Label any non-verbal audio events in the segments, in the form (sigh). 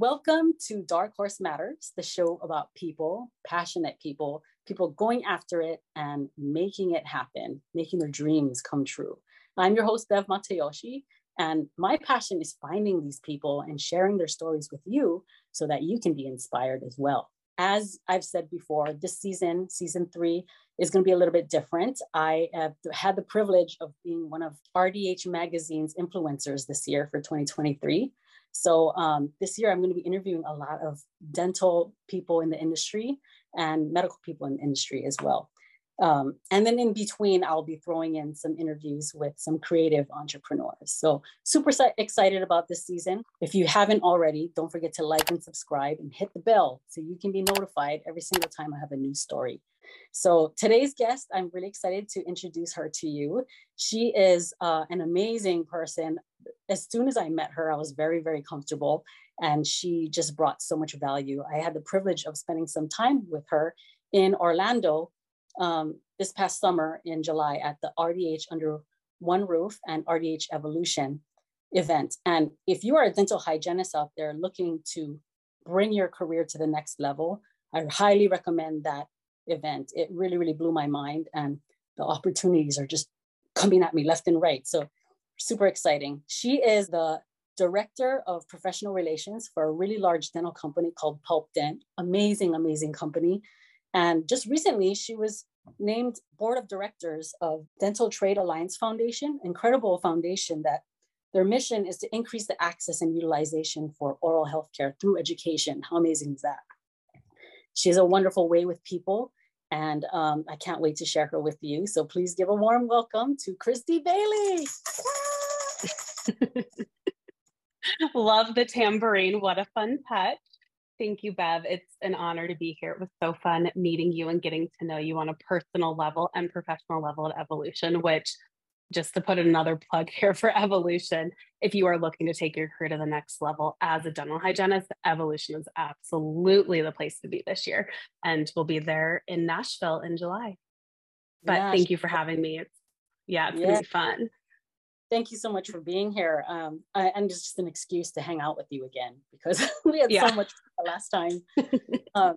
Welcome to Dark Horse Matters, the show about people, passionate people, people going after it and making it happen, making their dreams come true. I'm your host, Bev Matayoshi, and my passion is finding these people and sharing their stories with you so that you can be inspired as well. As I've said before, this season, season three, is going to be a little bit different. I have had the privilege of being one of RDH Magazine's influencers this year for 2023. So um, this year, I'm going to be interviewing a lot of dental people in the industry and medical people in the industry as well. Um, and then in between, I'll be throwing in some interviews with some creative entrepreneurs. So super excited about this season. If you haven't already, don't forget to like and subscribe and hit the bell so you can be notified every single time I have a new story. So today's guest, I'm really excited to introduce her to you. She is uh, an amazing person. As soon as I met her, I was very, very comfortable and she just brought so much value. I had the privilege of spending some time with her in Orlando um, this past summer in July at the RDH Under One Roof and RDH Evolution event. And if you are a dental hygienist out there looking to bring your career to the next level, I highly recommend that event. It really, really blew my mind, and the opportunities are just coming at me left and right. So, super exciting. She is the director of professional relations for a really large dental company called Pulp Dent. Amazing, amazing company. And just recently, she was named board of directors of Dental Trade Alliance Foundation, incredible foundation that their mission is to increase the access and utilization for oral health care through education. How amazing is that? She has a wonderful way with people, and um, I can't wait to share her with you. So please give a warm welcome to Christy Bailey. (laughs) Love the tambourine. What a fun touch. Thank you, Bev. It's an honor to be here. It was so fun meeting you and getting to know you on a personal level and professional level at Evolution, which just to put another plug (laughs) here for Evolution, if you are looking to take your career to the next level as a dental hygienist, Evolution is absolutely the place to be this year. And we'll be there in Nashville in July. But yeah, thank you for having me. It's yeah, it's yeah. gonna be fun thank you so much for being here. Um, I, and it's just an excuse to hang out with you again because (laughs) we had yeah. so much last time. (laughs) um,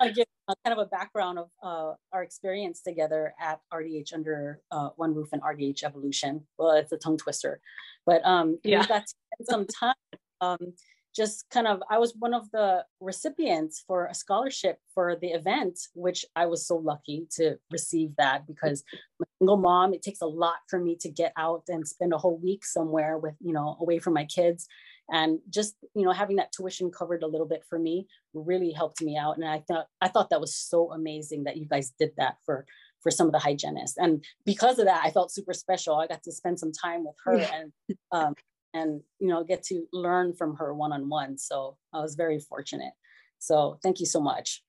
I give kind of a background of uh, our experience together at RDH under uh, one roof and RDH Evolution. Well, it's a tongue twister, but um, yeah. we got to spend some time um, just kind of i was one of the recipients for a scholarship for the event which i was so lucky to receive that because I'm a single mom it takes a lot for me to get out and spend a whole week somewhere with you know away from my kids. And just you know having that tuition covered a little bit for me really helped me out. And i thought i thought that was so amazing that you guys did that for for some of the hygienists. And because of that i felt super special. I got to spend some time with her and um, and you know get to learn from her one-on-one. So i was very fortunate. So thank you so much.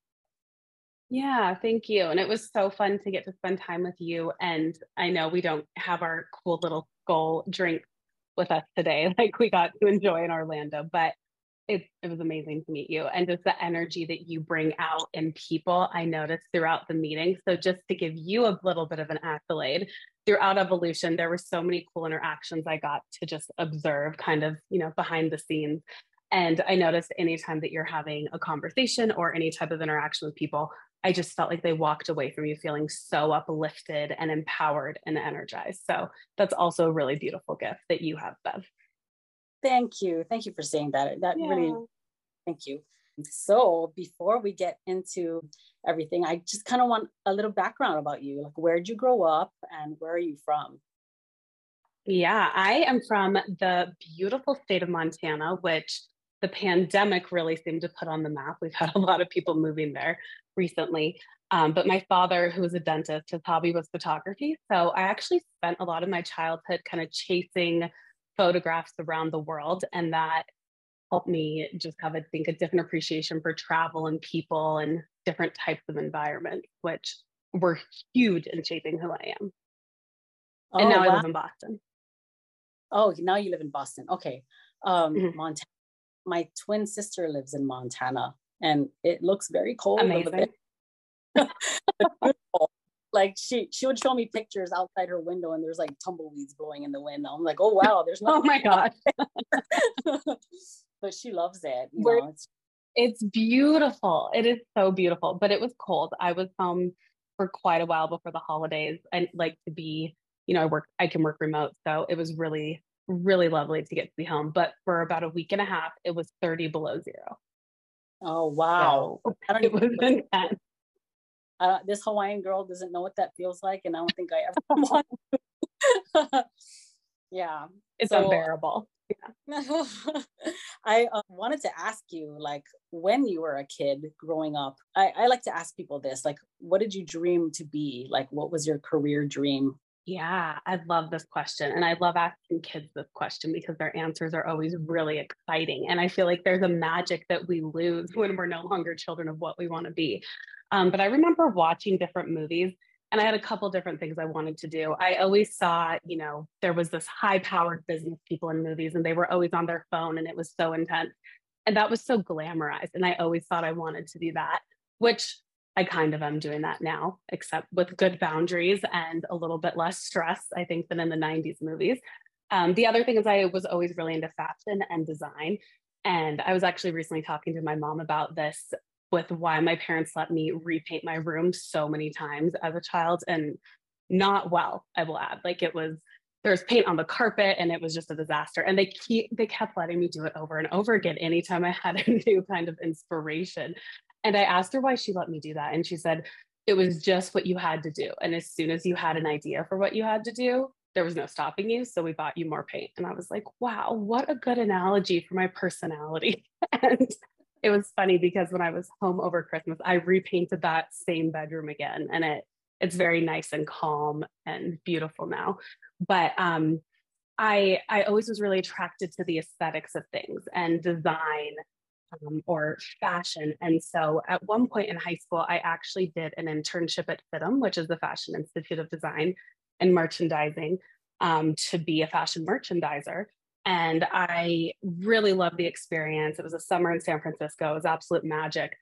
Yeah thank you. And it was so fun to get to spend time with you. And i know we don't have our cool little goal drink with us today (laughs) like we got to enjoy in orlando but it, it was amazing to meet you and just the energy that you bring out in people i noticed throughout the meeting so just to give you a little bit of an accolade throughout evolution there were so many cool interactions i got to just observe kind of you know behind the scenes. And i noticed anytime that you're having a conversation or any type of interaction with people i just felt like they walked away from you feeling so uplifted and empowered and energized. So that's also a really beautiful gift that you have bev Thank you. Thank you for saying that. That yeah. really, thank you. So before we get into everything, I just kind of want a little background about you. Like, where did you grow up and where are you from? Yeah, I am from the beautiful state of Montana, which the pandemic really seemed to put on the map. We've had a lot of people moving there recently. Um, but my father, who was a dentist, his hobby was photography. So I actually spent a lot of my childhood kind of chasing photographs around the world and that helped me just have, I think, a different appreciation for travel and people and different types of environments, which were huge in shaping who I am. Oh, and now wow. I live in Boston. Oh, now you live in Boston. Okay. Um, mm-hmm. Montana. My twin sister lives in Montana and it looks very cold. Amazing. (laughs) like she she would show me pictures outside her window and there's like tumbleweeds blowing in the wind. I'm like, oh wow, there's no (laughs) oh my god. (laughs) but she loves it. You know, it's, it's beautiful. It is so beautiful, but it was cold. I was home for quite a while before the holidays. I like to be, you know, I work, I can work remote. So it was really, really lovely to get to be home. But for about a week and a half, it was 30 below zero. Oh, wow. So it was intense. Uh, this Hawaiian girl doesn't know what that feels like. And I don't think I ever (laughs) want to. (laughs) yeah. It's so, unbearable. Yeah. (laughs) I uh, wanted to ask you, like, when you were a kid growing up, I, I like to ask people this, like, what did you dream to be? Like, what was your career dream? Yeah, I love this question. And I love asking kids this question because their answers are always really exciting. And I feel like there's a magic that we lose when we're no longer children of what we want to be. Um, but I remember watching different movies and I had a couple different things I wanted to do. I always saw, you know, there was this high powered business people in movies and they were always on their phone and it was so intense. And that was so glamorized. And I always thought I wanted to do that, which I kind of am doing that now, except with good boundaries and a little bit less stress, I think, than in the 90s movies. Um, the other thing is, I was always really into fashion and design. And I was actually recently talking to my mom about this with why my parents let me repaint my room so many times as a child and not well, I will add. Like it was there's paint on the carpet and it was just a disaster. And they keep they kept letting me do it over and over again anytime I had (laughs) a new kind of inspiration. And I asked her why she let me do that. And she said, it was just what you had to do. And as soon as you had an idea for what you had to do, there was no stopping you. So we bought you more paint. And I was like, wow, what a good analogy for my personality. (laughs) and it was funny because when I was home over Christmas, I repainted that same bedroom again. And it it's very nice and calm and beautiful now. But um I I always was really attracted to the aesthetics of things and design um, or fashion. And so at one point in high school, I actually did an internship at FIDM, which is the Fashion Institute of Design and Merchandising, um, to be a fashion merchandiser. And I really loved the experience. It was a summer in San Francisco, it was absolute magic.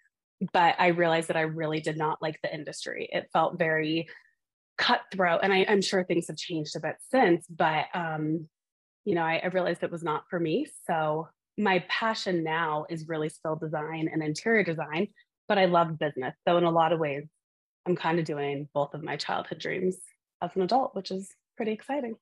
But I realized that I really did not like the industry. It felt very cutthroat. And I, am sure things have changed a bit since, but um, you know, I, I realized it was not for me. So my passion now is really still design and interior design, but I love business. So in a lot of ways, I'm kind of doing both of my childhood dreams as an adult, which is pretty exciting.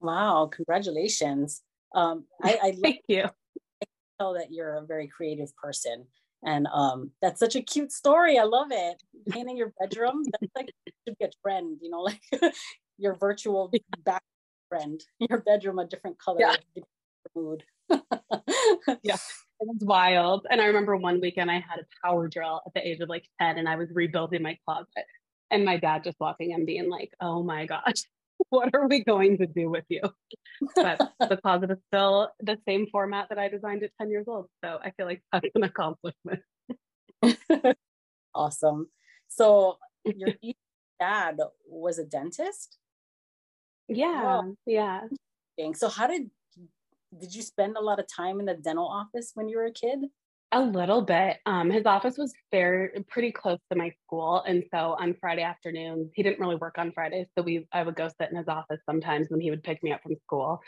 Wow, congratulations. Um, I, I (laughs) thank you. I know that you're a very creative person. And um, that's such a cute story. I love it. Painting your bedroom, that's like should be a trend, you know, (laughs) like your virtual back friend, your bedroom a different color, yeah. mood. (laughs) yeah, it was wild. And I remember one weekend I had a power drill at the age of like 10 and I was rebuilding my closet. And my dad just walking and being like, oh my gosh, what are we going to do with you? But (laughs) the closet is still the same format that I designed at 10 years old. So I feel like that's an accomplishment. (laughs) awesome. So your (laughs) dad was a dentist? Yeah. Yeah. So how did did you spend a lot of time in the dental office when you were a kid? A little bit. Um, his office was fair, pretty close to my school, and so on Friday afternoons, he didn't really work on Fridays, so we I would go sit in his office sometimes when he would pick me up from school.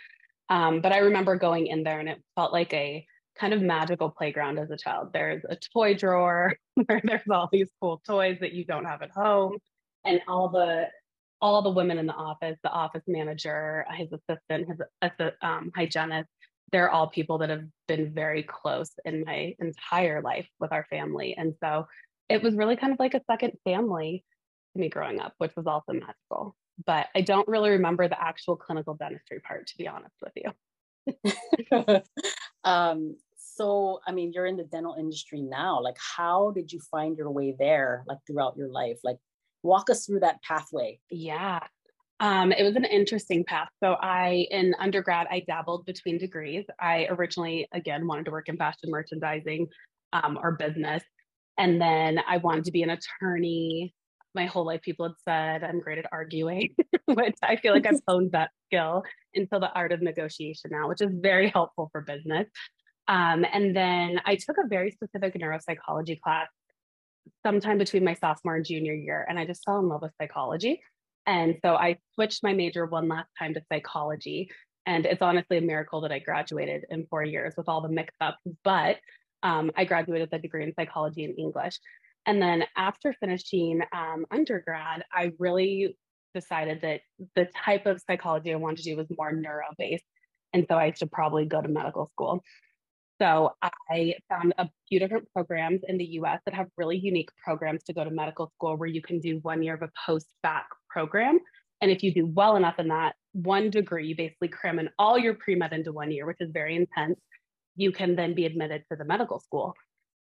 Um, but I remember going in there, and it felt like a kind of magical playground as a child. There's a toy drawer (laughs) where there's all these cool toys that you don't have at home, and all the all the women in the office, the office manager, his assistant, his um, hygienist, they're all people that have been very close in my entire life with our family. And so it was really kind of like a second family to me growing up, which was also magical. But I don't really remember the actual clinical dentistry part, to be honest with you. (laughs) um, so, I mean, you're in the dental industry now. Like, how did you find your way there, like throughout your life? Like, walk us through that pathway. Yeah. Um, it was an interesting path. So I, in undergrad, I dabbled between degrees. I originally, again, wanted to work in fashion merchandising um, or business. And then I wanted to be an attorney. My whole life, people had said I'm great at arguing, (laughs) which I feel like I've (laughs) honed that skill into the art of negotiation now, which is very helpful for business. Um, and then I took a very specific neuropsychology class sometime between my sophomore and junior year, and I just fell in love with psychology. And so I switched my major one last time to psychology. And it's honestly a miracle that I graduated in four years with all the mix ups, but um, I graduated with a degree in psychology and English. And then after finishing um, undergrad, I really decided that the type of psychology I wanted to do was more neuro based. And so I should probably go to medical school. So I found a few different programs in the US that have really unique programs to go to medical school where you can do one year of a post bac program. And if you do well enough in that one degree, you basically cram in all your pre med into one year, which is very intense. You can then be admitted to the medical school.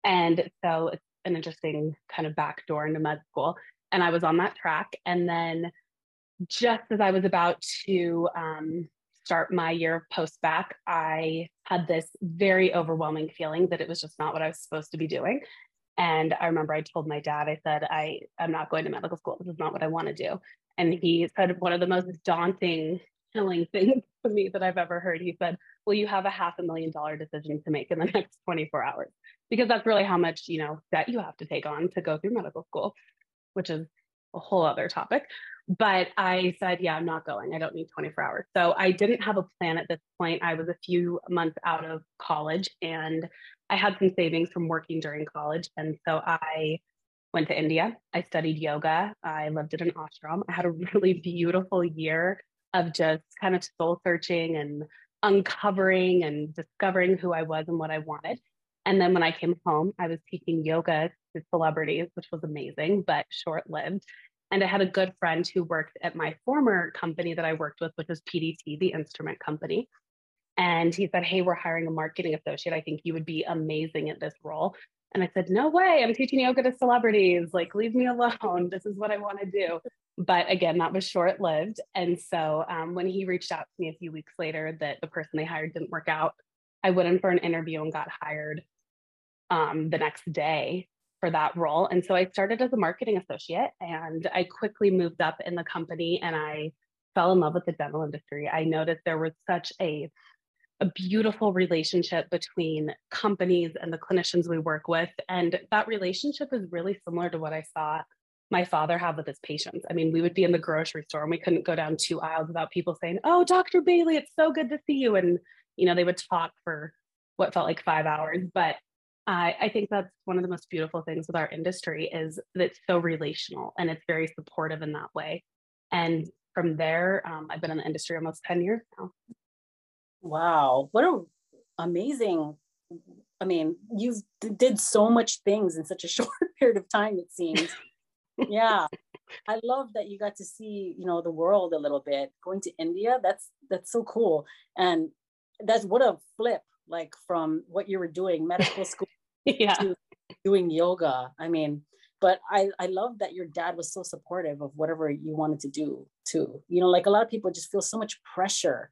And so it's an interesting kind of backdoor into med school. And I was on that track. And then just as I was about to um, start my year of post bac, I had this very overwhelming feeling that it was just not what I was supposed to be doing. And I remember I told my dad, I said, I am not going to medical school. This is not what I want to do. And he said one of the most daunting, chilling things (laughs) to me that I've ever heard. He said, Well, you have a half a million dollar decision to make in the (laughs) next 24 hours. Because that's really how much, you know, debt you have to take on to go through medical school, which is a whole other topic. But I said, yeah, I'm not going. I don't need 24 hours. So I didn't have a plan at this point. I was a few months out of college and I had some savings from working during college. And so I went to India. I studied yoga. I lived at an ashram. I had a (laughs) really beautiful year of just kind of soul searching and uncovering and discovering who I was and what I wanted. And then when I came home, I was teaching yoga to celebrities, which was amazing, but short lived. And I had a good friend who worked at my former company that I worked with, which was PDT, the instrument company. And he said, Hey, we're hiring a marketing associate. I think you would be amazing at this role. And I said, No way, I'm teaching yoga to celebrities. Like, leave me alone. This is what I want to do. But again, that was short lived. And so um, when he reached out to me a few weeks later that the person they hired didn't work out, I went in for an interview and got hired um, the next day for that role. And so I started as a marketing associate and I quickly moved up in the company and I fell in love with the dental industry. I noticed there was such a a beautiful relationship between companies and the clinicians we work with. And that relationship is really similar to what I saw my father have with his patients. I mean, we would be in the grocery store and we couldn't go down two aisles without people saying, Oh, Dr. Bailey, it's so good to see you. And, you know, they would talk for what felt like five hours. But I, I think that's one of the most beautiful things with our industry is that it's so relational and it's very supportive in that way. And from there, um, I've been in the industry almost 10 years now. Wow. What a amazing, I mean, you did so much things in such a (laughs) short period of time, it seems. (laughs) yeah. I love that you got to see, you know, the world a little bit. Going to India, that's that's so cool. And that's what a flip like from what you were doing medical school (laughs) yeah. to doing yoga i mean but I, I love that your dad was so supportive of whatever you wanted to do too you know like a lot of people just feel so much pressure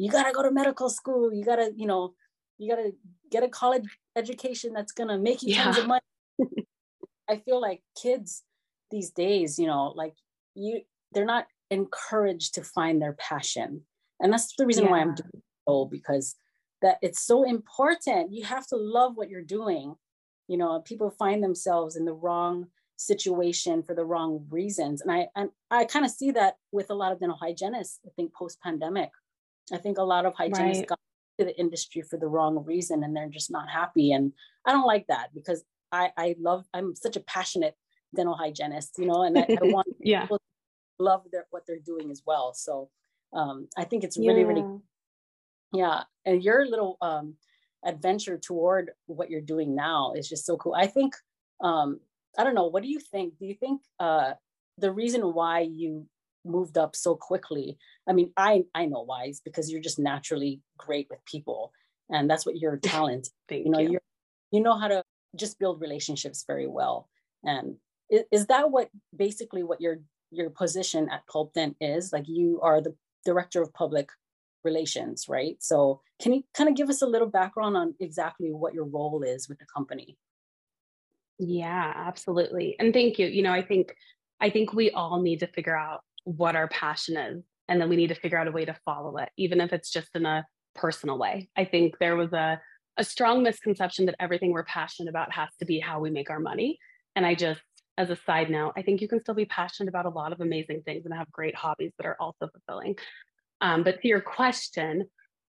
you got to go to medical school you got to you know you got to get a college education that's going to make you yeah. tons of money (laughs) i feel like kids these days you know like you they're not encouraged to find their passion and that's the reason yeah. why i'm doing so because that it's so important. You have to love what you're doing. You know, people find themselves in the wrong situation for the wrong reasons. And I and I kind of see that with a lot of dental hygienists, I think post pandemic. I think a lot of hygienists right. got to the industry for the wrong reason and they're just not happy. And I don't like that because I, I love, I'm such a passionate dental hygienist, you know, and I, I want (laughs) yeah. people to love their, what they're doing as well. So um, I think it's really, yeah. really yeah and your little um, adventure toward what you're doing now is just so cool i think um, i don't know what do you think do you think uh, the reason why you moved up so quickly i mean i i know why is because you're just naturally great with people and that's what your (laughs) talent you know you. you're you know how to just build relationships very well and is, is that what basically what your your position at pulpdent is like you are the director of public relations, right? So can you kind of give us a little background on exactly what your role is with the company? Yeah, absolutely. And thank you. You know, I think I think we all need to figure out what our passion is and then we need to figure out a way to follow it even if it's just in a personal way. I think there was a a strong misconception that everything we're passionate about has to be how we make our money. And I just as a side note, I think you can still be passionate about a lot of amazing things and have great hobbies that are also fulfilling. Um, but to your question,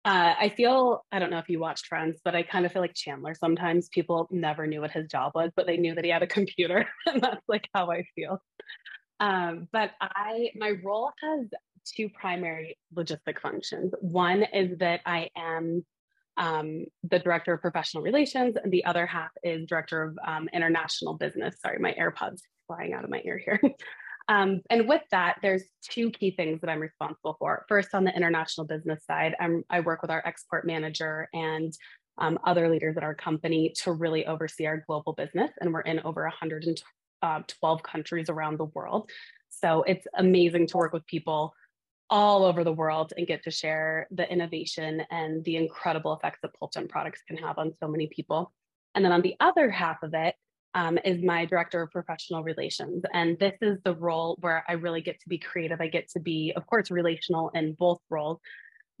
uh, I feel, I don't know if you watched Friends, but I kind of feel like Chandler. Sometimes people never knew what his job was, but they knew that he had a computer. (laughs) and that's like how I feel. Um, but I, my role has two primary logistic functions. One is that I am um, the director of professional relations, and the other half is director of um, international business. Sorry, my AirPods flying out of my ear here. (laughs) um, and with that, there's two key things that I'm responsible for. First, on the international business side, I'm, I work with our export manager and um, other leaders at our company to really oversee our global business. And we're in over 112 uh, countries around the world. So it's amazing to work with people all over the world and get to share the innovation and the incredible effects that Pulpdent products can have on so many people. And then on the other half of it um, is my director of professional relations. And this is the role where I really get to be creative. I get to be, of course, relational in both roles,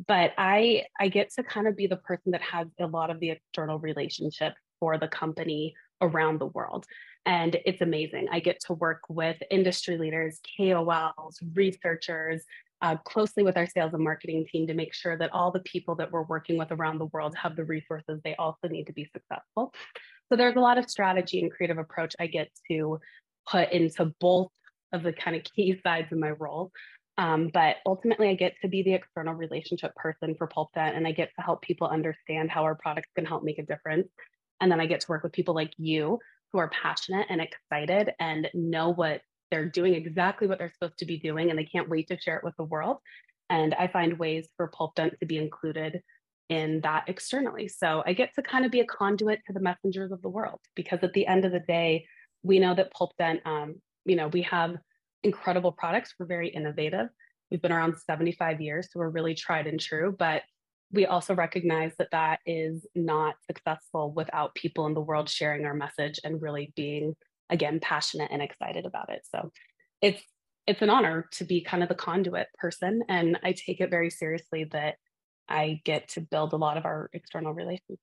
but I I get to kind of be the person that has a lot of the external relationship for the company around the world. And it's amazing. I get to work with industry leaders, KOLs, researchers, uh, closely with our sales and marketing team to make sure that all the people that we're working with around the world have the resources they also need to be successful. So there's a lot of strategy and creative approach I get to put into both of the kind of key (laughs) sides of my role. Um, but ultimately, I get to be the external relationship person for Pulpdent, and I get to help people understand how our products can help make a difference. And then I get to work with people like you who are passionate and excited and know what they're doing exactly what they're supposed to be doing and they can't wait to share it with the world. And I find ways for Pulpdent to be included in that externally. So I get to kind of be a conduit to the messengers of the world because at the end of the day, we know that Pulpdent, um, you know, we have incredible products. We're very innovative. We've been around 75 years, so we're really tried and true. But we also recognize that that is not successful without people in the world sharing our message and really being again passionate and excited about it. So it's it's an honor to be kind of the conduit person and i take it very seriously that i get to build a lot of our external relationships.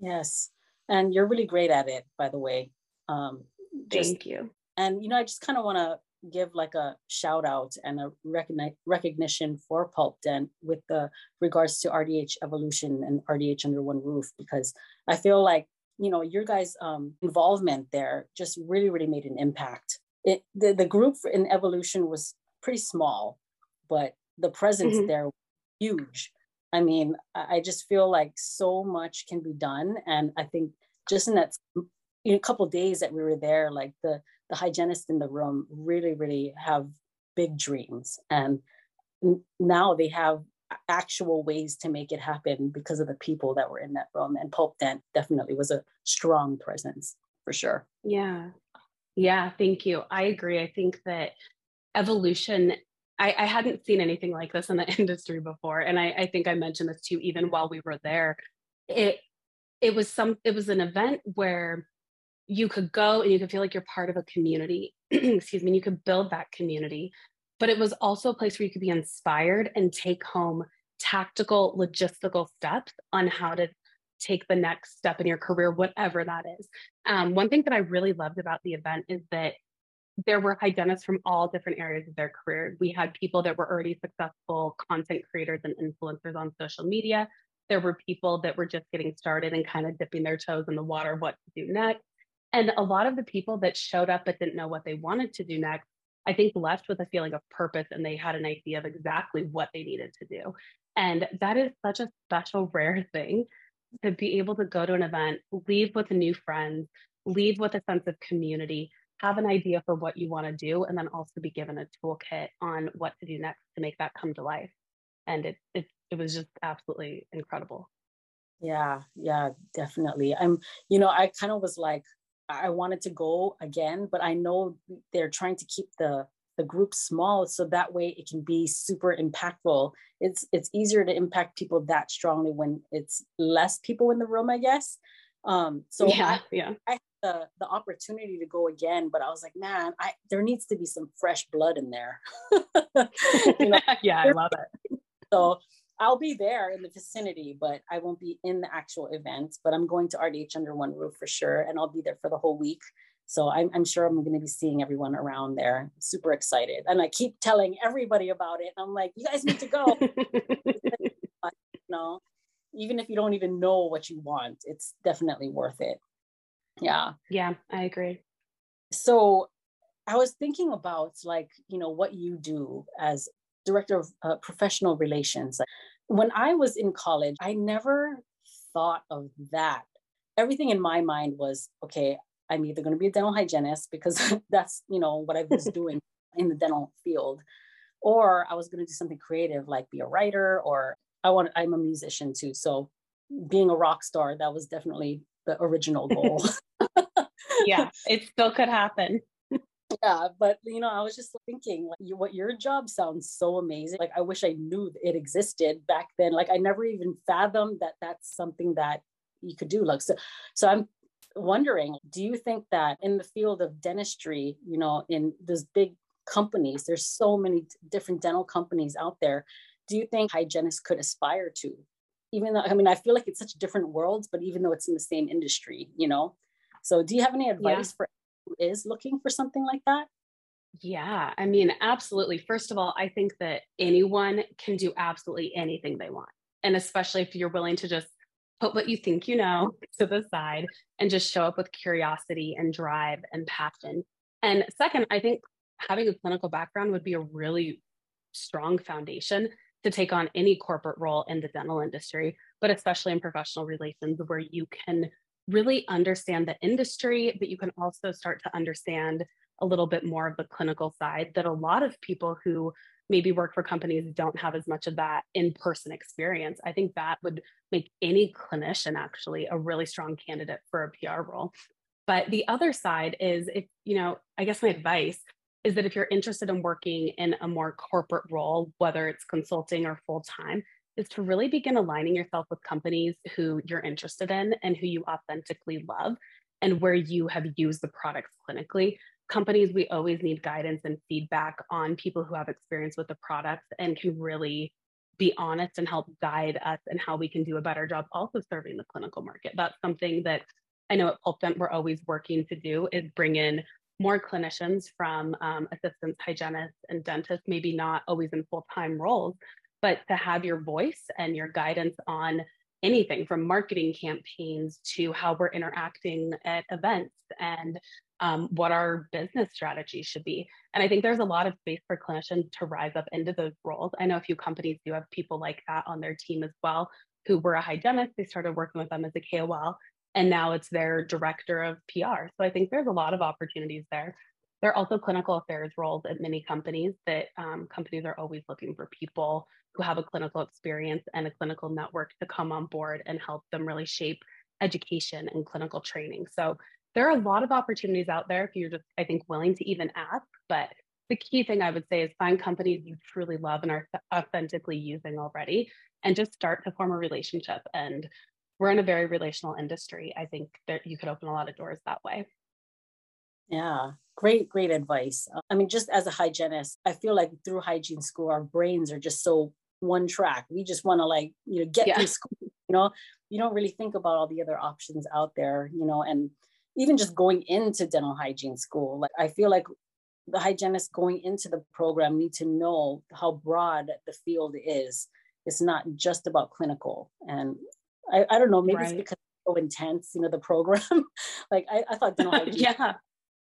Yes. And you're really great at it by the way. Um just, thank you. and you know i just kind of want to give like a shout out and a recogni- recognition for Pulpdent with the regards to RDH evolution and RDH under one roof because I feel like you know your guys um, involvement there just really really made an impact it the, the group in evolution was pretty small but the presence mm-hmm. there huge i mean i just feel like so much can be done and i think just in that in a couple days that we were there like the the hygienists in the room really really have big dreams and now they have actual ways to make it happen because of the people that were in that room. And Pulpdent definitely was a strong presence for sure. Yeah. Yeah. Thank you. I agree. I think that evolution, I, I hadn't seen anything like this in the (laughs) industry before. And I, I think I mentioned this too, even while we were there. It it was some it was an event where you could go and you could feel like you're part of a community (clears throat) excuse me you could build that community but it was also a place where you could be inspired and take home tactical logistical steps on how to take the next step in your career, whatever that is. Um, one thing that I really loved about the event is that there were hygienists from all different areas of their career. We had people that were already successful content creators and influencers on social media. There were people that were just getting started and kind of dipping their toes in the water, what to do next. And a lot of the people that showed up but didn't know what they wanted to do next I think left with a feeling of purpose and they had an idea of exactly what they needed to do. And that is such a special, (laughs) rare thing to be able to go to an event, leave with a new friend, leave with a sense of community, have an idea for what you want to do, and then also be given a toolkit on what to do next to make that come to life. And it it it was just absolutely incredible. Yeah, yeah, definitely. I'm, you know, I kind of was like, I wanted to go again, but I know they're trying to keep the the group small so that way it can be super impactful. It's it's easier to impact people that strongly when it's less people in the room, I guess. Um, so yeah, I, yeah. I had the the opportunity to go again, but I was like, man, I there needs to be some fresh blood in there. (laughs) (laughs) yeah, I love it. So I'll be there in the vicinity, but I won't be in the actual event. But I'm going to RDH under one roof for sure, and I'll be there for the whole week. So I'm, I'm sure I'm going to be seeing everyone around there. Super excited. And I keep telling everybody about it. I'm like, you guys need to go. (laughs) you know, even if you don't even know what you want, it's definitely worth it. Yeah. Yeah, I agree. So I was thinking about like, you know, what you do as director of uh, professional relations. When I was in college, I never thought of that. Everything in my mind was, okay, I'm either going to be a dental hygienist because (laughs) that's, you know, what I was (laughs) doing in the dental field, or I was going to do something creative like be a writer or I want I'm a musician too. So being a rock star, that was definitely the original goal. (laughs) yeah, it still could happen. Yeah, but you know, I was just thinking like you, what your job sounds so amazing. Like I wish I knew it existed back then. Like I never even fathomed that that's something that you could do. Like so so I'm wondering, do you think that in the field of dentistry, you know, in those big companies, there's so many different dental companies out there. Do you think hygienists could aspire to? Even though, I mean, I feel like it's such different worlds, but even though it's in the same industry, you know? So do you have any advice yeah. for is looking for something like that? Yeah, I mean, absolutely. First of all, I think that anyone can do absolutely anything they want. And especially if you're willing to just put what you think you know (laughs) to the side and just show up with curiosity and drive and passion. And second, I think having a clinical background would be a really strong foundation to take on any corporate role in the dental industry, but especially in professional relations, where you can really understand the industry, but you can also start to understand a little bit more of the clinical side that a lot of people who maybe work for companies don't have as much of that in-person experience. I think that would make any clinician actually a really strong candidate for a pr role. But the other side is if you know i guess my advice is that if you're interested in working in a more corporate role whether it's consulting or full-time is to really begin aligning yourself with companies who you're interested in and who you authentically love and where you have used the products clinically companies, we always need guidance and feedback on people who have experience with the products and can really be honest and help guide us and how we can do a better job also serving the clinical market. That's something that I know at PulpDent we're always working to do is bring in more clinicians from um, assistants, hygienists, and dentists, maybe not always in full-time roles, but to have your voice and your guidance on anything from marketing campaigns to how we're interacting at events and um, what our business strategy should be. And I think there's a lot of space for clinicians to rise up into those roles. I know a few companies do have people like that on their team as well, who were a hygienist. They started working with them as a KOL, and now it's their director of PR. So I think there's a lot of opportunities there. There are also clinical affairs roles at many companies that um, companies are always looking for people who have a clinical experience and a clinical network to come on board and help them really shape education and clinical training. So there are a lot of opportunities out there if you're just, I think, willing to even ask. But the key thing I would say is find companies you truly love and are authentically using already and just start to form a relationship. And we're in a very relational industry. I think that you could open a lot of doors that way. Yeah, great, great advice. Uh, I mean, just as a hygienist, I feel like through hygiene school, our brains are just so one track. We just want to like, you know, get yeah. through school, (laughs) you know, you don't really think about all the other options out there, you know, and even just going into dental hygiene school, like I feel like the hygienists going into the program need to know how broad the field is. It's not just about clinical. And I, I don't know, maybe right. it's because it's so intense, you know, the program. (laughs) like I, I thought dental (laughs) hygiene, yeah,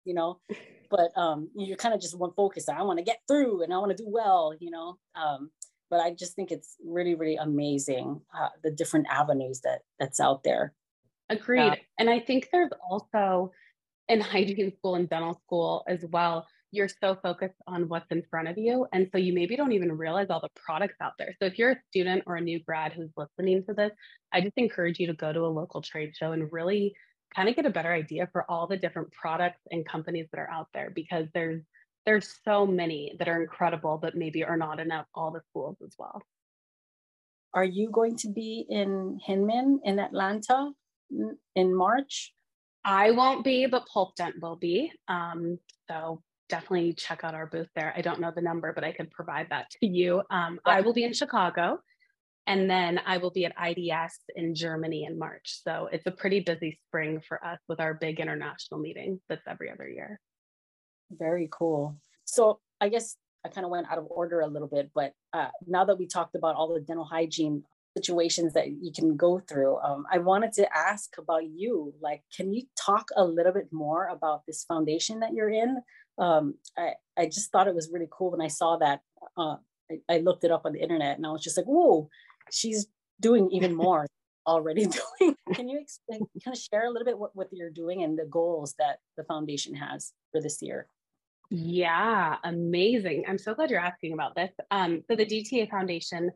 you know, (laughs) but um, you kind of just one focus. I want to get through and I want to do well, you know. Um, but I just think it's really, really amazing uh, the different avenues that that's out there. Agreed. Yeah. And I think there's also in (laughs) hygiene school and dental school as well, you're so focused on what's in front of you. And so you maybe don't even realize all the products out there. So if you're a student or a new grad who's listening to this, I just encourage you to go to a local trade show and really kind of get a better idea for all the different products and companies that are out there because there's there's so many that are incredible but maybe are not enough all the schools as well. Are you going to be in Hinman in Atlanta in March? I won't be, but Pulp Dent will be. Um, so definitely check out our booth there. I don't know the number, but I could provide that to you. Um, I will be in Chicago. And then I will be at IDS in Germany in March. So it's a pretty busy spring for us with our big international meeting that's every other year. Very cool. So I guess I kind of went out of order a little bit, but uh, now that we talked about all the dental hygiene situations that you can go through, um, I wanted to ask about you. Like, can you talk a little bit more about this foundation that you're in? Um, I, I just thought it was really cool when I saw that. Uh, I, I looked it up on the internet and I was just like, whoa, she's doing even (laughs) more already (laughs) doing. Can you explain, kind of share a little bit what, what you're doing and the goals that the foundation has for this year? Yeah, amazing. I'm so glad you're asking about this. Um, so the DTA Foundation,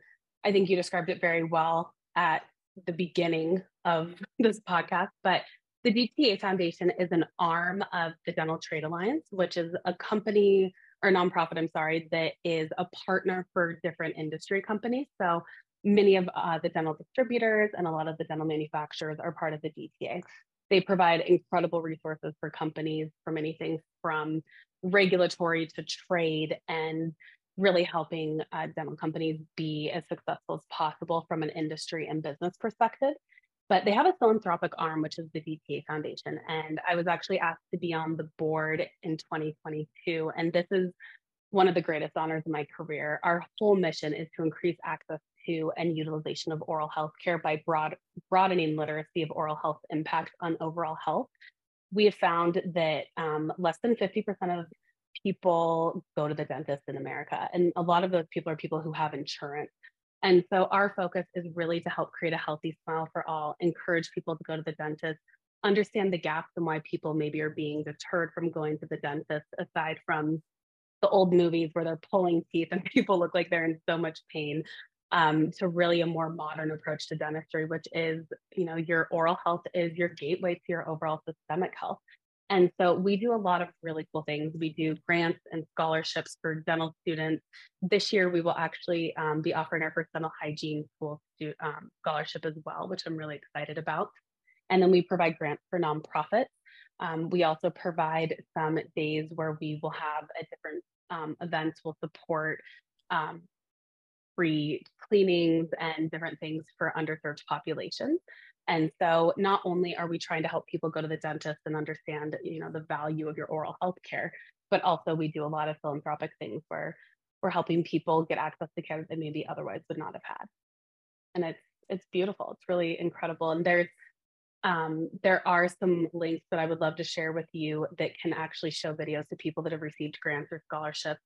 I think you described it very well at the beginning of (laughs) this podcast, but the DTA Foundation is an arm of the Dental Trade Alliance, which is a company or nonprofit, I'm sorry, that is a partner for different industry companies. So many of uh, the dental distributors and a lot of the dental manufacturers are part of the DTA. They provide incredible resources for companies from anything from regulatory to trade and really helping uh, dental companies be as successful as possible from an industry and business perspective. But they have a philanthropic arm, which is the DTA Foundation. And I was actually asked to be on the board in 2022. And this is one of the greatest honors of my career. Our whole mission is to increase access to and utilization of oral health care by broad, broadening literacy of oral health impact on overall health. We have found that um, less than 50% of people go to the dentist in America. And a lot of those people are people who have insurance. And so our focus is really to help create a healthy smile for all, encourage people to go to the dentist, understand the gaps and why people maybe are being deterred from going to the dentist, aside from the old movies where they're pulling teeth and (laughs) people look like they're in so much pain um, to really a more modern approach to dentistry, which is, you know, your oral health is your gateway to your overall systemic health. And so we do a lot of really cool things. We do grants and scholarships for dental students. This year, we will actually um, be offering our first dental hygiene school um, scholarship as well, which I'm really excited about. And then we provide grants for nonprofits. Um, we also provide some days where we will have a different um, events will support um, free cleanings and different things for underserved populations. And so not only are we trying to help people go to the dentist and understand, you know, the value of your oral health care, but also we do a lot of philanthropic things where we're helping people get access to care that they maybe otherwise would not have had. And it's it's beautiful. It's really incredible. And there's um, there are some links that I would love to share with you that can actually show videos to people that have received grants or scholarships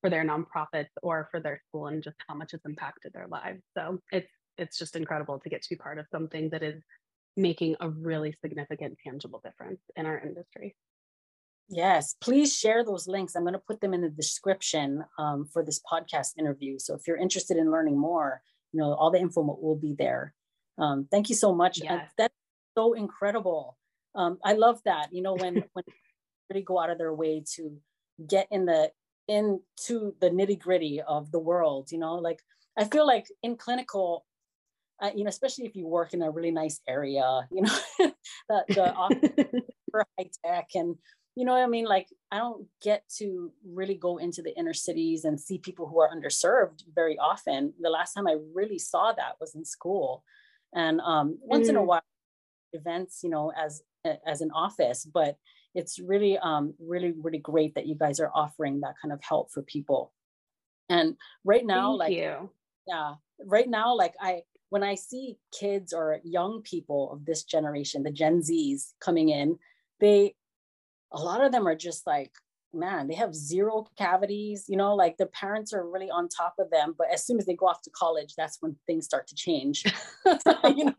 for their nonprofits or for their school and just how much it's impacted their lives. So it's it's just incredible to get to be part of something that is making a really significant tangible difference in our industry. Yes, please share those links. I'm going to put them in the description um, for this podcast interview. So if you're interested in learning more, you know, all the info will be there. Um, thank you so much. Yes. Uh, that's so incredible. Um, I love that. You know, when (laughs) when really go out of their way to get in the into the nitty gritty of the world. You know, like I feel like in clinical, uh, you know, especially if you work in a really nice area, you know, (laughs) the, the (laughs) for high tech and you know what I mean? Like I don't get to really go into the inner cities and see people who are underserved very often. The last time I really saw that was in school, and um, once mm. in a mm. while, events, you know, as as an office, but it's really, um, really, really great that you guys are offering that kind of help for people. And right now, Thank like, you. yeah, right now, like I, when I see kids or young people of this generation, the Gen Zs coming in, they, a lot of them are just like, man, they have zero cavities, you know, like the parents are really on top of them. But as soon as they go off to college, that's when things start to change. (laughs) (laughs) you know,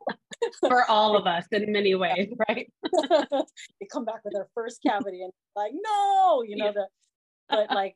(laughs) for all of us in many ways, right? (laughs) they come back with their first cavity and like, no, you know, yeah. the, but like,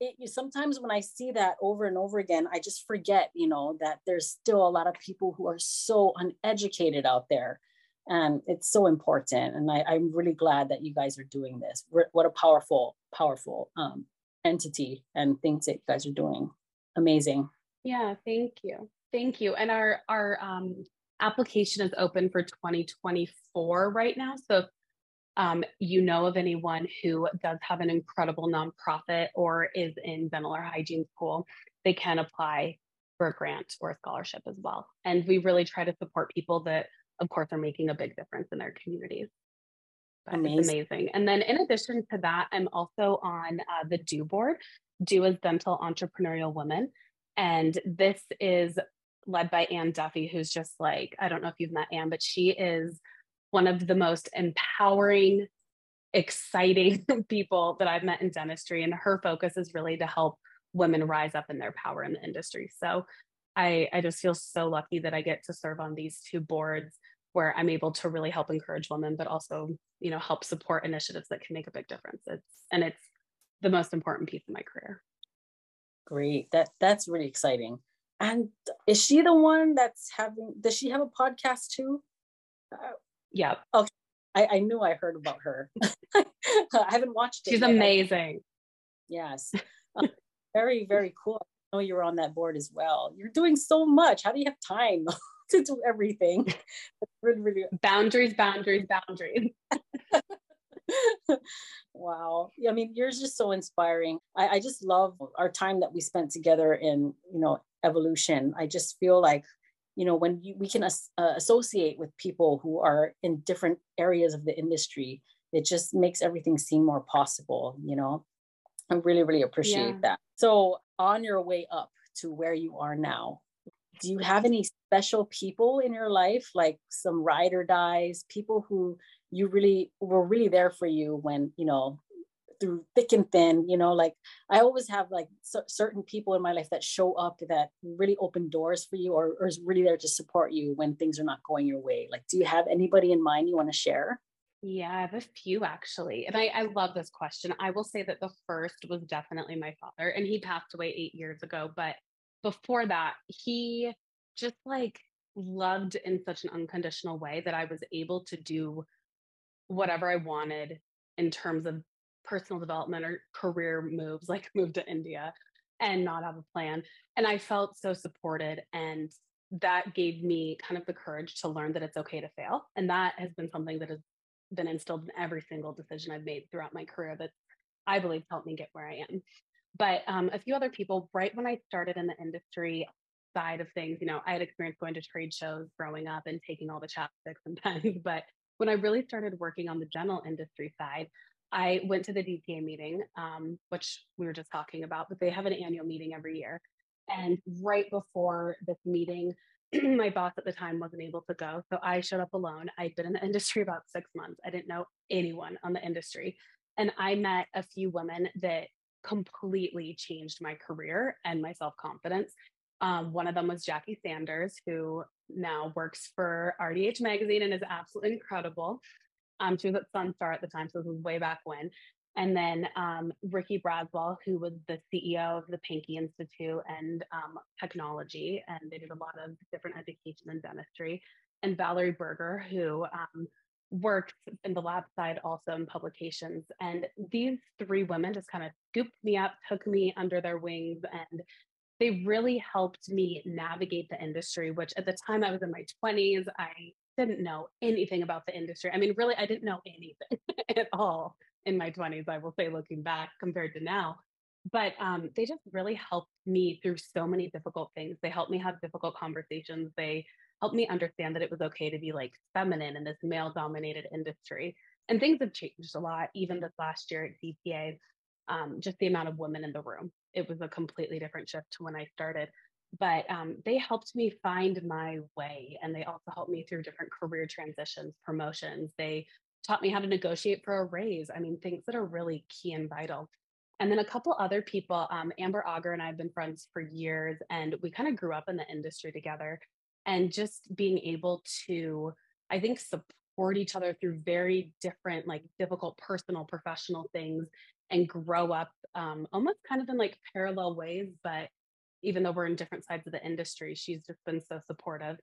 it, sometimes when I see that over and over again, I just forget, you know, that there's still a lot of people who are so uneducated out there. And it's so important. And I, am really glad that you guys are doing this. What a powerful, powerful um, entity and things that you guys are doing. Amazing. Yeah, thank you. Thank you. And our our um, application is open for 2024 right now. So if um, you know of anyone who does have an incredible nonprofit or is in dental or hygiene school, they can apply for a grant or a scholarship as well. And we really try to support people that, of course, are making a big difference in their communities. But amazing. It's amazing. And then in addition to that, I'm also on uh, the DEW board. DEW as Dental Entrepreneurial Women. And this is led by Anne Duffy, who's just like, I don't know if you've met Anne, but she is one of the most empowering, exciting (laughs) people that I've met in dentistry. And her focus is really to help women rise up in their power in the industry. So I, I just feel so lucky that I get to serve on these two boards where I'm able to really help encourage women, but also, you know, help support initiatives that can make a big difference. It's and it's the most important piece of my career. Great. That that's really exciting. And is she the one that's having does she have a podcast too? Uh, yeah. Okay. I, I knew I heard about her. (laughs) I haven't watched it. She's yet. amazing. Yes. Uh, very, very cool. I know you're on that board as well. You're doing so much. How do you have time (laughs) to do everything? really, (laughs) really boundaries, boundaries, boundaries. wow. I mean, you're just so inspiring. I, I just love our time that we spent together in, you know, evolution. I just feel like, you know, when you, we can as, uh, associate with people who are in different areas of the industry, it just makes everything seem more possible, you know? I really, really appreciate yeah. that. So, on your way up to where you are now, do you have any special people in your life, like some ride or dies, people who you really were really there for you when you know through thick and thin you know like i always have like c- certain people in my life that show up that really open doors for you or, or is really there to support you when things are not going your way like do you have anybody in mind you want to share yeah, I have a few actually. And I, I love this question. I will say that the first was definitely my father, and he passed away eight years ago. But before that, he just like loved in such an unconditional way that I was able to do whatever I wanted in terms of personal development or career moves, like (laughs) move to India and not have a plan. And I felt so supported. And that gave me kind of the courage to learn that it's okay to fail. And that has been something that has been instilled in every single decision I've made throughout my career that I believe helped me get where I am. But um, a few other people, right when I started in the industry side of things, you know, I had experience going to trade shows growing up and taking all the chapsticks and (laughs) pens, but when I really started working on the general industry side, I went to the DTA meeting, um, which we were just talking about, but they have an annual meeting every year. And right before this meeting, (clears throat) my boss at the time wasn't able to go. So I showed up alone. I'd been in the (laughs) industry about six months. I didn't know anyone on the industry. And I met a few women that completely changed my career and my self confidence. Um, one of them was Jackie Sanders, who now works for RDH Magazine and is absolutely incredible. Um, she was at Sunstar at the time, so this was way back when. And then um, Ricky Braswell, who was the CEO of the Pankey Institute and um, technology, and they did a lot of different education in dentistry. And Valerie Berger, who um, worked in the lab side also in publications. And these three women just kind of scooped me up, took me under their wings, and they really helped me navigate the industry, which at the time I was in my 20s, I didn't know anything about the industry. I mean, really, I didn't know anything (laughs) at all in my 20s, I will say, looking back compared to now. But um, they just really helped me through so many difficult things. They helped me have difficult conversations. They helped me understand that it was okay to be like feminine in this male dominated industry. And things have changed a lot, even this last year at DTA um, just the amount of women in the room. It was a completely different shift to when I started. But um, they helped me find my way, and they also helped me through different career transitions, promotions. They taught me how to negotiate for a raise. I mean, things that are really key and vital. And then a couple other people, um, Amber Auger and I have been friends for years, and we kind of grew up in the industry together. And just being able to, I think, support each other through very different, like difficult personal, professional things and grow up um, almost kind of in like parallel ways. But even though we're in different sides of the industry, she's just been so supportive.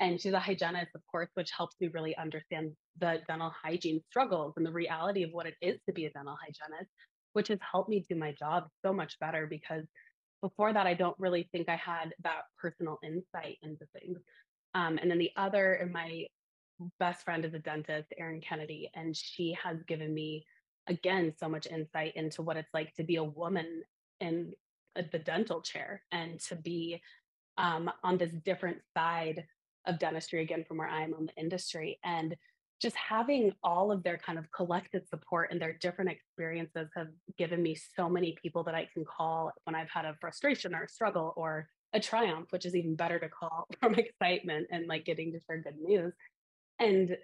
And she's a hygienist, of course, which helps me really understand the dental hygiene struggles and the reality of what it is to be a dental hygienist, which has helped me do my job so much better because before that, I don't really think I had that personal insight into things. Um, and then the other, my best friend is a dentist, Erin Kennedy, and she has given me again so much insight into what it's like to be a woman in the dental chair and to be um, on this different side of dentistry again from where I am on the industry. And just having all of their kind of collective support and their different experiences have given me so many people that I can call when I've had a frustration or a struggle or a triumph, which is even better to call (laughs) from excitement and like getting to share good news. And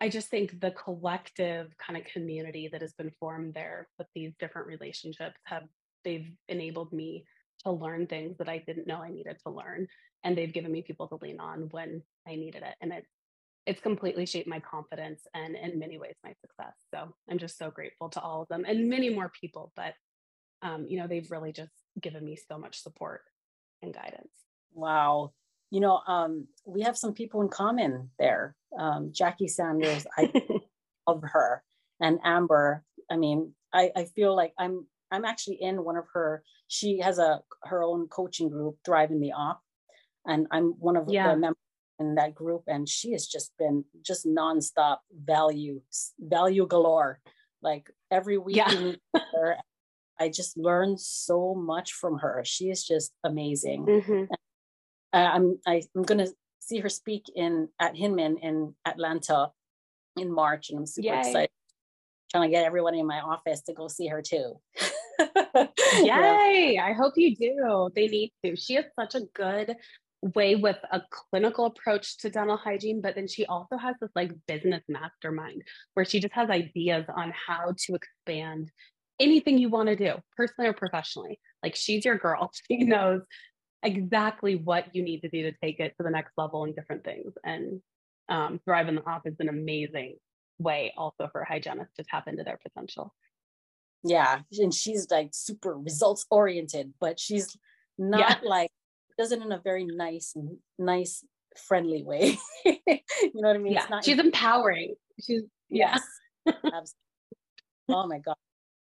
I just think the collective kind of community that has been formed there with these different relationships have they've enabled me to learn things that I didn't know I needed to learn. And they've given me people to lean on when I needed it. And it's it's completely shaped my confidence and in many ways my success. So I'm just so grateful to all of them and many more people. But um, you know, they've really just given me so much support and guidance. Wow. You know, um, we have some people in common there. Um, Jackie Sanders, I (laughs) love her, and Amber. I mean, I, I feel like I'm I'm actually in one of her. She has a her own coaching group, Thrive in the Op, and I'm one of yeah. the members in that group. And she has just been just nonstop value value galore. Like every week, yeah. (laughs) her, I just learn so much from her. She is just amazing. Mm-hmm. I'm I, I'm gonna see her speak in at Hinman in Atlanta in March, and I'm super Yay. excited. Trying to get everyone in my office to go see her too. Yay! I hope you do. They need to. She has such a good way with a clinical approach to dental hygiene, but then she also has this like business mastermind where she just has ideas on how to expand anything you want to do, personally or professionally. Like she's your girl. (laughs) She knows exactly what you need to do to take it to the next level and different things. And um, Thrive in the Op is an amazing way also for hygienists to tap into their potential. Yeah. And she's like super results oriented, but she's not yeah. like, does it in a very nice, nice, friendly way. (laughs) you know what I mean? Yeah. she's empowering. She's, yes. Yeah. oh my God.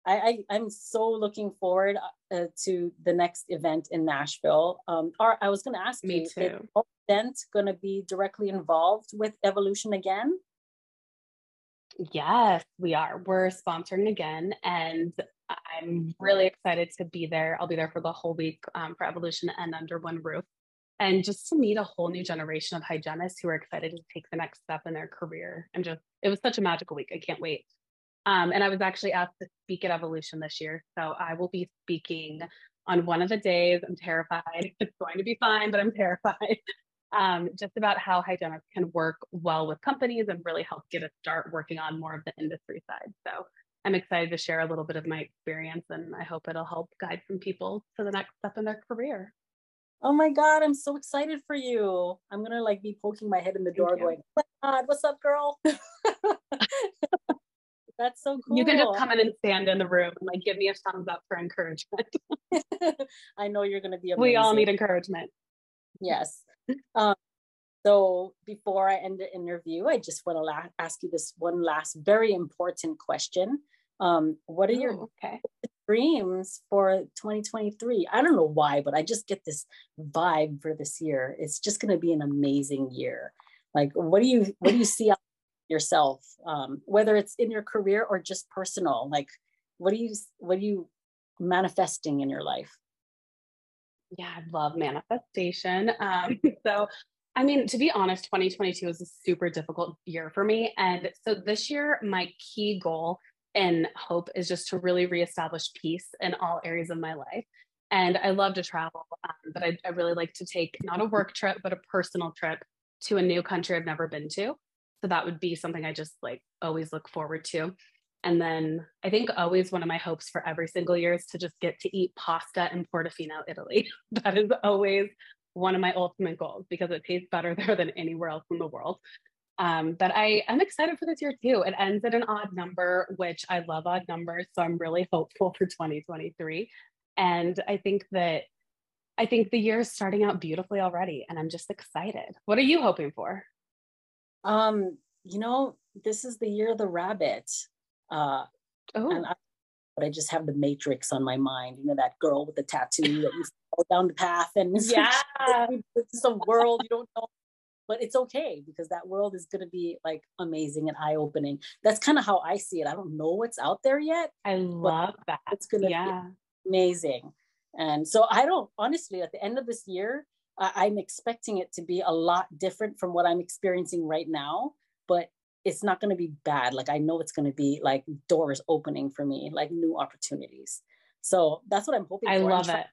I, I am so looking forward uh, to the next event in Nashville. Um, or I was going to ask Me you, too. is event going to be directly involved with Evolution again? Yes, we are. We're sponsoring again, and I'm really excited to be there. I'll be there for the whole week um, for Evolution and under one roof, and just to meet a whole new generation of hygienists who are excited to take the next step in their career. And just it was such a magical week. I can't wait. Um, and I was actually asked to speak at Evolution this year. So I will be speaking on one of the days. I'm terrified. (laughs) It's going to be fine, but I'm terrified. (laughs) Um, just about how hygienists can work well with companies and really help get a start working on more of the industry side. So I'm excited to share a little bit of my experience and I hope it'll help guide some people to the next step in their career. Oh my God, I'm so excited for you. I'm gonna like be poking my head in the door going, oh my God, what's up, girl? (laughs) That's so cool. You can just come in and stand in the room and like give me a thumbs up for encouragement. (laughs) I know you're going to be amazing. We all need encouragement. Yes. (laughs) Um, so before I end the interview, I just want to la- ask you this one last very important question. Um, what are your okay. dreams for 2023? I don't know why, but I just get this vibe for this year. It's just going to be an amazing year. Like, what do you what do you see yourself um, whether it's in your career or just personal like what do you what are you manifesting in your life yeah i love manifestation um, (laughs) so i mean to be honest 2022 was a super difficult year for me and so this year my key goal and hope is just to really reestablish peace in all areas of my life and i love to travel um, but I, I really like to take not a work trip but a personal trip to a new country i've never been to so that would be something I just like always look forward to. And then I think always one of my hopes for every single year is to just get to eat pasta in Portofino, Italy. (laughs) that is always one of my ultimate goals because it tastes better (laughs) there than anywhere else in the world. Um, but I am excited for this year too. It ends at an odd number, which I love odd numbers. So I'm really hopeful for 2023. And I think that I think the year is starting out beautifully already, and I'm just excited. What are you hoping for? Um, you know, this is the year of the rabbit. Uh, oh. And I, but I just have the matrix on my mind. You know, that girl with the tattoo that you fall down the path and (laughs) yeah, (laughs) it's a world you don't know. But it's okay because that world is going to be like amazing and eye opening. That's kind of how I see it. I don't know what's out there yet. I love that. It's going to yeah. be amazing. And so I don't honestly at the end of this year, I, am expecting it to be a lot different from what I'm experiencing right now, but it's not going to be bad. Like I know it's going to be like doors opening for me, like new opportunities. So that's what I'm hoping. I for. love it.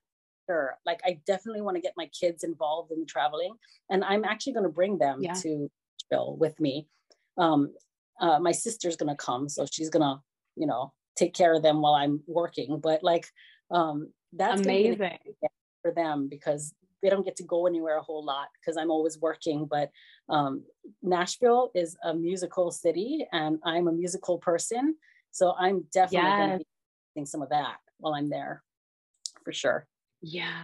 Sure. Like I definitely want to get my kids involved in traveling, and I'm actually going to bring them yeah. to Bill with me. Um, uh, my sister's going to come, so she's going to, you know, take care of them while I'm working. But like, um, that's amazing for them because they don't get to go anywhere a whole lot because I'm always working. But um, Nashville is a musical city, and I'm a musical person, so I'm definitely yes. going to be doing some of that while I'm there, for sure. Yeah,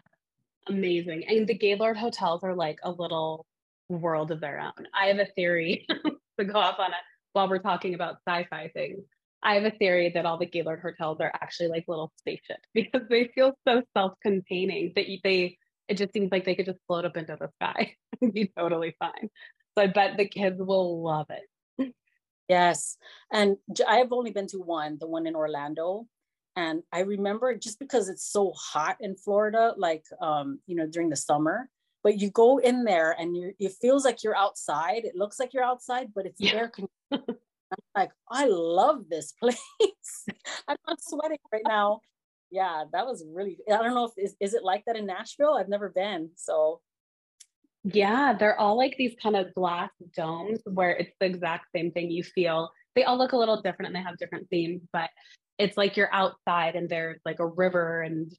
amazing. And the Gaylord hotels are like a little world of their own. I have a theory (laughs) to go off on it while we're talking about sci-fi things. I have a theory that all the Gaylord hotels are actually like little spaceships (laughs) because they feel so self-containing that they it just seems like they could just float up into the sky (laughs) and be totally fine. So I bet the kids will love it. Yes. And I've only been to one, the one in Orlando. And I remember just because it's so hot in Florida, like, um, you know, during the summer, but you go in there and you it feels like you're outside. It looks like you're outside, but it's yeah. air conditioned. (laughs) I'm like, I love this (laughs) place. I'm not sweating right now yeah, that was really, I don't know if, is, is it like that in Nashville? I've never been. So yeah, they're all like these kind of glass domes where it's the exact same thing you feel. They all look a little different and they have different themes, but it's like you're outside and there's like a river and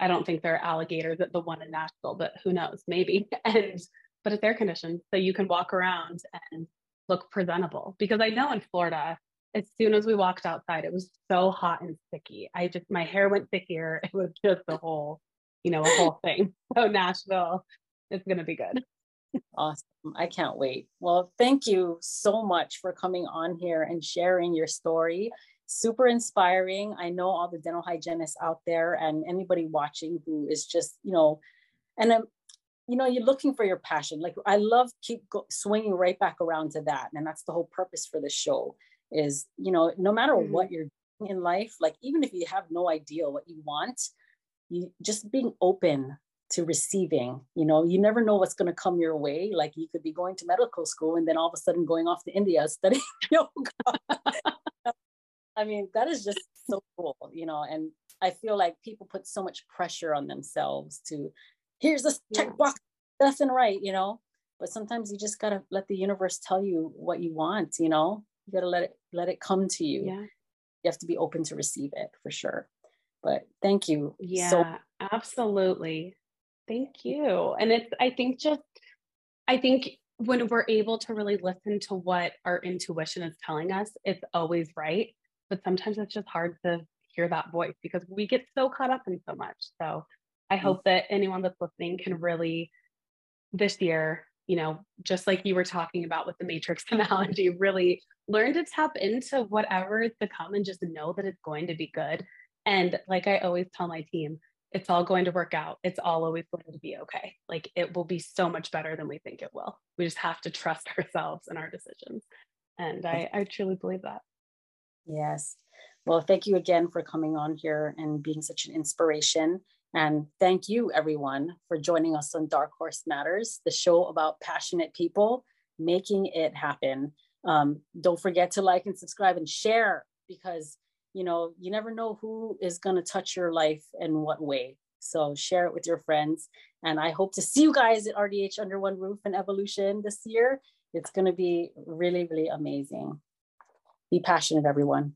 I don't think there are alligators at the one in Nashville, but who knows, maybe. (laughs) And but it's air conditioned, so you can walk around and look presentable. Because I know in Florida, as soon as we walked outside, it was so hot and sticky. I just my hair went thickier. (laughs) It was just a whole, you know, a whole thing. So Nashville, it's gonna be good. Awesome. I can't wait. Well, thank you so much for coming on here and sharing your story. Super inspiring. I know all the dental hygienists out there and anybody watching who is just, you know, and um, you know, you're looking for your passion. Like I love keep go- swinging right back around to that, and that's the whole purpose for the show is you know no matter mm-hmm. what you're doing in life like even if you have no idea what you want you just being open to receiving you know you never know what's going to come your way. Like you could be going to medical school and then all of a sudden going off to india (laughs) studying yoga. I mean that is just so cool you know and i feel like people put so much pressure on themselves to here's this checkbox left and right you know? But sometimes you just got to let the universe tell you what you want you know? You got to let it let it come to you. Yeah. You have to be open to receive it for sure. But thank you yeah so- absolutely. Thank you. And it's i think just i think when we're able to really listen to what our intuition is telling us it's always right. But sometimes it's just hard to hear that voice because we get so caught up in so much. So i mm-hmm. hope that anyone that's listening can really this year you know, just like you were talking about with the matrix (laughs) analogy, really learn to tap into whatever is to come and just know that it's going to be good. And like I always tell my team, it's all going to work out. It's all always going to be okay. Like it will be so much better than we think it will. We just have to trust (laughs) ourselves and our decisions. And I, I truly believe that. Yes. Well, thank you again for coming on here and being such an inspiration. And thank you, everyone, for joining us on Dark Horse Matters, the show about passionate people making it happen. Um, don't forget to like and subscribe and share because you know you never know who is going to touch your life and what way. So share it with your friends. And I hope to see you guys at RDH Under One Roof and Evolution this year. It's going to be really, really amazing. Be passionate, everyone.